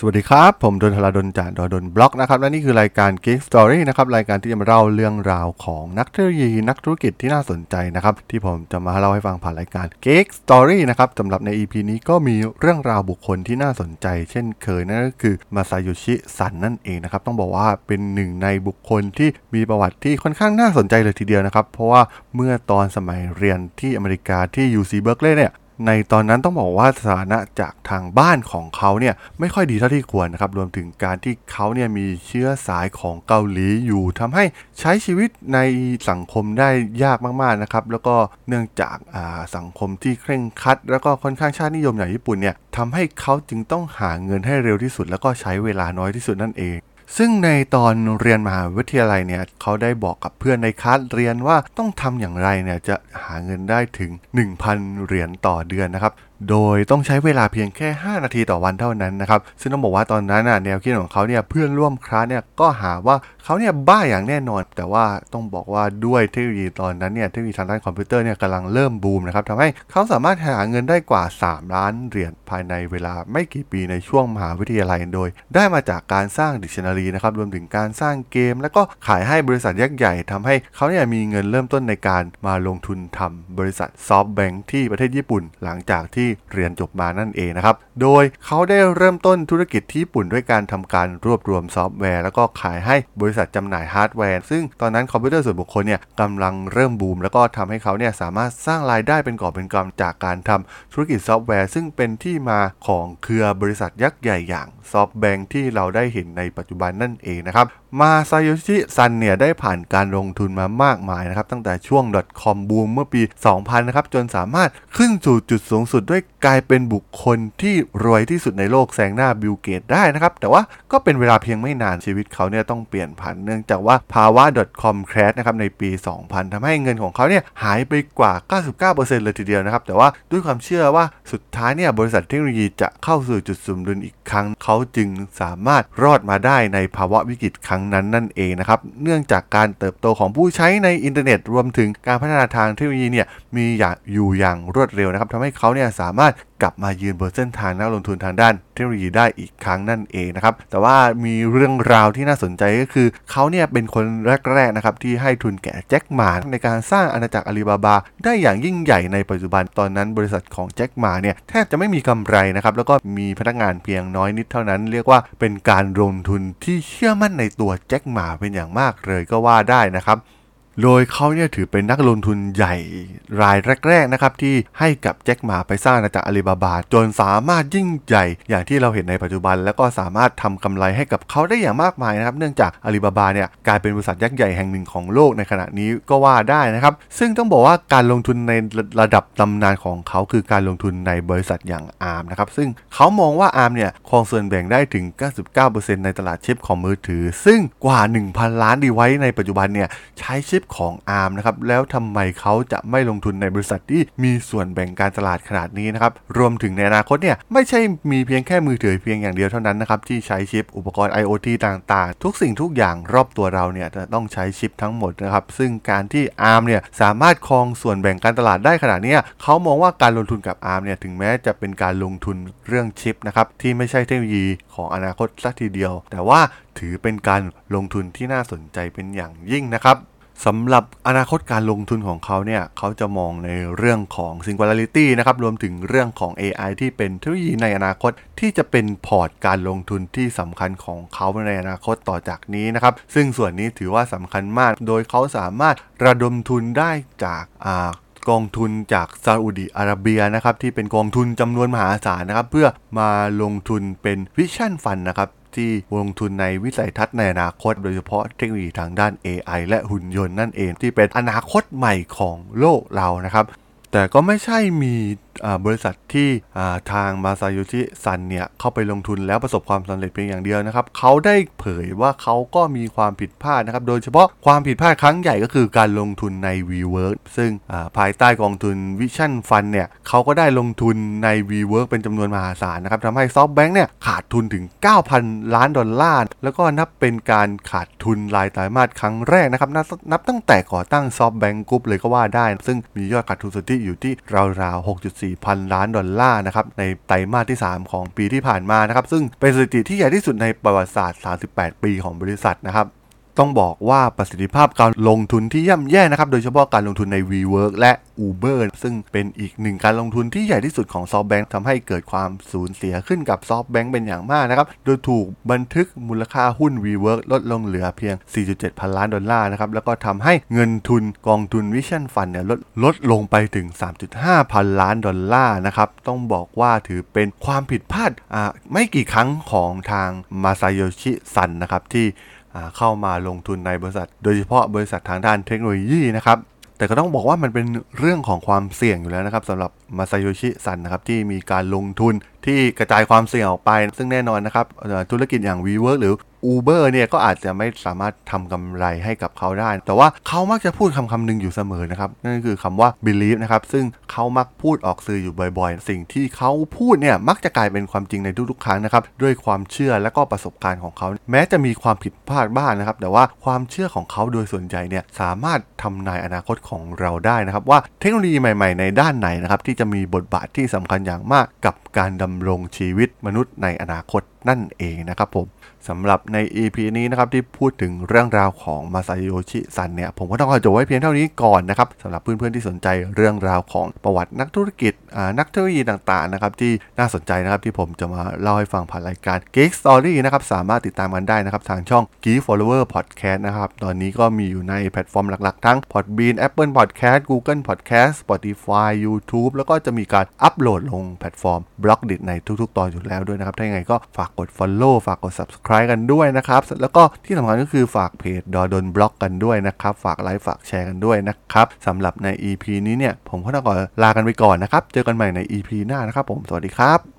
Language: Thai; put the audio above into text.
สวัสดีครับ ผมดนทลาดนจากดนดนบล็อกนะครับและนี่คือรายการ Geek Story นะครับรายการที่จะมาเล่าเรื่องราวของนักเทคโนโลยีนักธุรกิจที่น่าสนใจนะครับที่ผมจะมาเล่าให้ฟังผ่านรายการ Geek Story นะครับสำหรับใน EP นี้ก็มีเรื่องราวบุคคลที่น่าสนใจ เช่นเคยนั่นก็คือมาซาโยชิซันนั่นเองนะครับต้องบอกว่าเป็นหนึ่งในบุคคลที่มีประวัติที่ค่อนข้างน่าสนใจเลยทีเดียวนะครับเพราะว่าเมื่อตอนสมัยเรียนที่อเมริกาที่ UC Berkeley เนี่ย ในตอนนั้นต้องบอกว่าสถานะจากทางบ้านของเขาเนี่ยไม่ค่อยดีเท่าที่ควรนะครับรวมถึงการที่เขาเนี่ยมีเชื้อสายของเกาหลีอยู่ทำให้ใช้ชีวิตในสังคมได้ยากมากๆนะครับแล้วก็เนื่องจากอ่าสังคมที่เคร่งครัด แล้วก็ค่อนข้างชาตินิยมอย่างญี่ปุ่นเนี่ยทำให้เขาจึงต้องหาเงินให้เร็วที่สุด แล้วก็ใช้เวลาน้อยที่สุดนั่นเอง ซึ่งในตอนเรียนมหาวิทยาลัยเนี่ยเขาได้บอกกับเพื่อนในคลาสเรียนว่าต้องทำอย่างไรเนี่ยจะหาเงินได้ถึง 1,000 เหรียญต่อเดือนนะครับ โดยต้องใช้เวลาเพียงแค่ 5 นาทีต่อวันเท่านั้นนะครับ ซึ่งต้องบอกว่าตอนนั้นน่ะแนวคิดของเขาเนี่ยเพื่อนร่วมคลาสเนี่ยก็หาว่าเขาเนี่ยบ้าอย่างแน่นอน แต่ว่าต้องบอกว่าด้วยเทคโนโลยีตอนนั้นเนี่ยเทคโนโลยีทางด้านคอมพิวเตอร์เนี่ยกำลังเริ่มบูมนะครับทำให้เขาสามารถหาเงินได้กว่า 3 ล้านเหรียญภายในเวลาไม่กี่ปีในช่วงมหาวิทยาลัยโดย ได้มาจากการสร้างดิกชันนารีนะครับรวมถึงการสร้างเกม แล้วก็ขายให้บริษัทยักษ์ใหญ่ทำให้เขาเนี่ยมีเงินเริ่มต้นในการมาลงทุนทำบริษัท SoftBank ที่ประเทศญี่ปุ่น หลังจากที่เรียนจบมานั่นเองนะครับ โดยเขาได้เริ่มต้นธุรกิจที่ญี่ปุ่นด้วยการทำการรวบรวมซอฟต์แวร์ แล้วก็ขายให้บริษัทจำหน่ายฮาร์ดแวร์ ซึ่งตอนนั้นคอมพิวเตอร์ส่วนบุคคลเนี่ยกำลังเริ่มบูม แล้วก็ทำให้เขาเนี่ยสามารถสร้างรายได้เป็นกอบเป็นกำจากการทำธุรกิจซอฟต์แวร์ ซึ่งเป็นที่มาของเครือบริษัทยักษ์ใหญ่อย่าง SoftBank ที่เราได้เห็นในปัจจุบันนั่นเองนะครับมาซาโยชิซันเนี่ยได้ผ่านการลงทุนมามากมายนะครับตั้งแต่ช่วง .com บูมเมื่อปี 2000 นะครับจนสามารถขึ้นสู่จุดสูงสุดด้วยกลายเป็นบุคคลที่รวยที่สุดในโลกแซงหน้าบิลเกตส์ได้นะครับ แต่ว่าก็เป็นเวลาเพียงไม่นานชีวิตเขาเนี่ยต้องเปลี่ยนผันเนื่องจากว่าภาวะ .com crash นะครับในปี 2000ทำให้เงินของเขาเนี่ยหายไปกว่า 99%เลยทีเดียวนะครับ แต่ว่าด้วยความเชื่อว่าสุดท้ายเนี่ยบริษัทเทคโนโลยีจะเข้าสู่จุดสมดุลอีกครั้ง เขาจึงสามารถรอดมาได้ในภาวะวิกฤตครั้งนั้นนั่นเองนะครับ เนื่องจากการเติบโตของผู้ใช้ในอินเทอร์เน็ต รวมถึงการพัฒนาทางเทคโนโลยีเนี่ยมีอย่างอยู่อย่างรวดเร็วนะครับทำให้เขาเนี่ยสามารถกลับมายืนบนเส้นทางนักลงทุนทางด้านเทคโนโลยีได้อีกครั้งนั่นเองนะครับ แต่ว่ามีเรื่องราวที่น่าสนใจก็คือเขาเนี่ยเป็นคนแรกๆนะครับที่ให้ทุนแก่แจ็คหมาในการสร้างอาณาจักรอาลีบาบา ได้อย่างยิ่งใหญ่ในปัจจุบันตอนนั้นบริษัทของแจ็คหมาเนี่ยแทบจะไม่มีกำไรนะครับแล้วก็มีพนักงานเพียงน้อยนิดเท่านั้น เรียกว่าเป็นการลงทุนที่เชื่อมั่นในตัวแจ็คหมาเป็นอย่างมากเลยก็ว่าได้นะครับ โดยเขาเนี่ยถือเป็นนักลงทุนใหญ่รายแรกๆนะครับที่ให้กับแจ็คหมาไปสร้างอาณาจักรอาลีบาบา จนสามารถยิ่งใหญ่อย่างที่เราเห็นในปัจจุบัน แล้วก็สามารถทำกำไรให้กับเขาได้อย่างมากมายนะครับ เนื่องจากอาลีบาบาเนี่ยกลายเป็นบริษัทยักษ์ใหญ่แห่งหนึ่งของโลกในขณะนี้ก็ว่าได้นะครับ ซึ่งต้องบอกว่าการลงทุนในระดับตำนานของเขาคือการลงทุนในบริษัทอย่างอาร์มนะครับซึ่งเขามองว่าอาร์มเนี่ยครองส่วนแบ่งได้ถึง 99%ในตลาดชิปของมือถือ ซึ่งกว่า 1,000 ล้านดีไว้ในปัจจุบันเนี่ยใช้ชิปของอาร์มนะครับแล้วทำไมเขาจะไม่ลงทุนในบริษัทที่มีส่วนแบ่งการตลาดขนาดนี้นะครับรวมถึงในอนาคตเนี่ยไม่ใช่มีเพียงแค่มือถือเพียงอย่างเดียวเท่านั้นนะครับที่ใช้ชิปอุปกรณ์ IoT ต่างๆ ทุกสิ่งทุกอย่างรอบตัวเราเนี่ยจะต้องใช้ชิปทั้งหมดนะครับซึ่งการที่อาร์มเนี่ยสามารถครองส่วนแบ่งการตลาดได้ขนาดนี้เขามองว่าการลงทุนกับอาร์มเนี่ยถึงแม้จะเป็นการลงทุนเรื่องชิปนะครับที่ไม่ใช่เทคโนโลยีของอนาคตสักทีเดียว แต่ว่าถือเป็นการลงทุนที่น่าสนใจเป็นอย่างยิ่งนะครับ สำหรับอนาคตการลงทุนของเขาเนี่ย เขาจะมองในเรื่องของ Singularity นะครับ รวมถึงเรื่องของ AI ที่เป็นเทคโนโลยีในอนาคตที่จะเป็นพอร์ตการลงทุนที่สำคัญของเขาในอนาคตต่อจากนี้นะครับ ซึ่งส่วนนี้ถือว่าสำคัญมาก โดยเขาสามารถระดมทุนได้จากอ่ากองทุนจากซาอุดิอาระเบียนะครับที่เป็นกองทุนจำนวนมหาศาลนะครับเพื่อมาลงทุนเป็นวิชั่นฟันนะครับ ที่ลงทุนในวิสัยทัศน์ในอนาคต โดยเฉพาะเทคโนโลยีทางด้าน AI และหุ่นยนต์นั่นเอง ที่เป็นอนาคตใหม่ของโลกเรานะครับ แต่ก็ไม่ใช่มี บริษัทที่ทางมาซาโยชิซันเนี่ยเข้าไปลงทุนแล้วประสบความสำเร็จเพียงอย่างเดียวนะครับเขาได้เผยว่าเขาก็มีความผิดพลาดนะครับโดยเฉพาะความผิดพลาดครั้งใหญ่ก็คือการลงทุนใน WeWork ซึ่งาภายใต้กองทุน Vision Fund เนี่ยเขาก็ได้ลงทุนใน WeWork เป็นจำนวนมหาศาลนะครับทำให้ SoftBank เนี่ยขาดทุนถึง 9,000 ล้านดอลลาร์แล้วก็นับเป็นการขาดทุนรายไตรมาสครั้งแรกนะครับนับนับตั้งแต่ก่อตั้ง SoftBank Group เลยก็ว่าได้ ซึ่งมียอดขาดทุนสุทธิอยู่ที่ราวๆ6.4พันล้านดอลลาร์นะครับในไตรมาสที่ 3 ของปีที่ผ่านมานะครับซึ่งเป็นสถิติที่ใหญ่ที่สุดในประวัติศาสตร์ 38 ปีของบริษัทนะครับ ต้องบอกว่าประสิทธิภาพการลงทุนที่ย่ำแย่นะครับ โดยเฉพาะการลงทุนใน WeWork และ Uber ซึ่งเป็นอีกหนึ่งการลงทุนที่ใหญ่ที่สุดของ SoftBank ทำให้เกิดความสูญเสียขึ้นกับ SoftBank เป็นอย่างมากนะครับ โดยถูกบันทึกมูลค่าหุ้น WeWork ลดลงเหลือเพียง 4.7 พันล้านดอลลาร์นะครับ แล้วก็ทำให้เงินทุนกองทุน Vision Fund เนี่ยลดลดลงไปถึง 3.5 พันล้านดอลลาร์นะครับ ต้องบอกว่าถือเป็นความผิดพลาดอ่าไม่กี่ครั้งของทางมาซาโยชิซันนะครับที่ เข้ามาลงทุนในบริษัท โดยเฉพาะบริษัททางด้านเทคโนโลยีนะครับแต่ก็ต้องบอกว่ามันเป็นเรื่องของความเสี่ยงอยู่แล้วนะครับสำหรับมาซาโยชิซันนะครับที่มีการลงทุน ที่กระจายความเสี่ยงออกไป ซึ่งแน่นอนนะครับธุรกิจอย่าง WeWork หรือ Uber เนี่ยก็อาจจะไม่สามารถทำกำไรให้กับเขาได้ แต่ว่าเขามักจะพูดคำคำหนึ่งอยู่เสมอนะครับ นั่นก็คือคำว่า believe นะครับ ซึ่งเขามักพูดออกสื่ออยู่บ่อยๆ สิ่งที่เขาพูดเนี่ยมักจะกลายเป็นความจริงในทุกๆครั้งนะครับ ด้วยความเชื่อและก็ประสบการณ์ของเขา แม้จะมีความผิดพลาดบ้างนะครับ แต่ว่าความเชื่อของเขาโดยส่วนใหญ่เนี่ยสามารถทำนายอนาคตของเราได้นะครับ ว่าเทคโนโลยีใหม่ ๆ ในด้านไหนนะครับที่จะมีบทบาทที่สำคัญอย่างมากกับการดำำรงชีวิตมนุษย์ในอนาคต นั่นเองนะครับผมสำหรับใน EP นี้นะครับที่พูดถึงเรื่องราวของมาซาโยชิซันเนี่ยผมก็ต้องขอจบไว้เพียงเท่านี้ก่อนนะครับสำหรับเพื่อนๆที่สนใจเรื่องราวของประวัตินักธุรกิจนักเทคโนโลยีต่างๆนะครับที่น่าสนใจนะครับที่ผมจะมาเล่าให้ฟังผ่านรายการ Geek Story นะครับสามารถติดตามกันได้นะครับทางช่อง Geek Forever Podcast นะครับตอนนี้ก็มีอยู่ในแพลตฟอร์มหลักๆ ทั้ง Podbean Apple Podcast Google Podcast Spotify YouTube แล้วก็จะมีการอัปโหลดลงแพลตฟอร์ม b l o g d i t ในทุก ๆ ตอนอยู่แล้วด้วยนะครับถ้าย่างไรก็ฝากกด Follow ฝากกด Subscribe กันด้วยนะครับ แล้วก็ที่สำคัญก็คือฝากเพจดอดนบล็อกกันด้วยนะครับ ฝากไลค์ฝากแชร์กันด้วยนะครับสำหรับใน EP นี้เนี่ยผมก็ต้องขอลากันไปก่อนนะครับ เจอกันใหม่ใน EP หน้านะครับผมสวัสดีครับ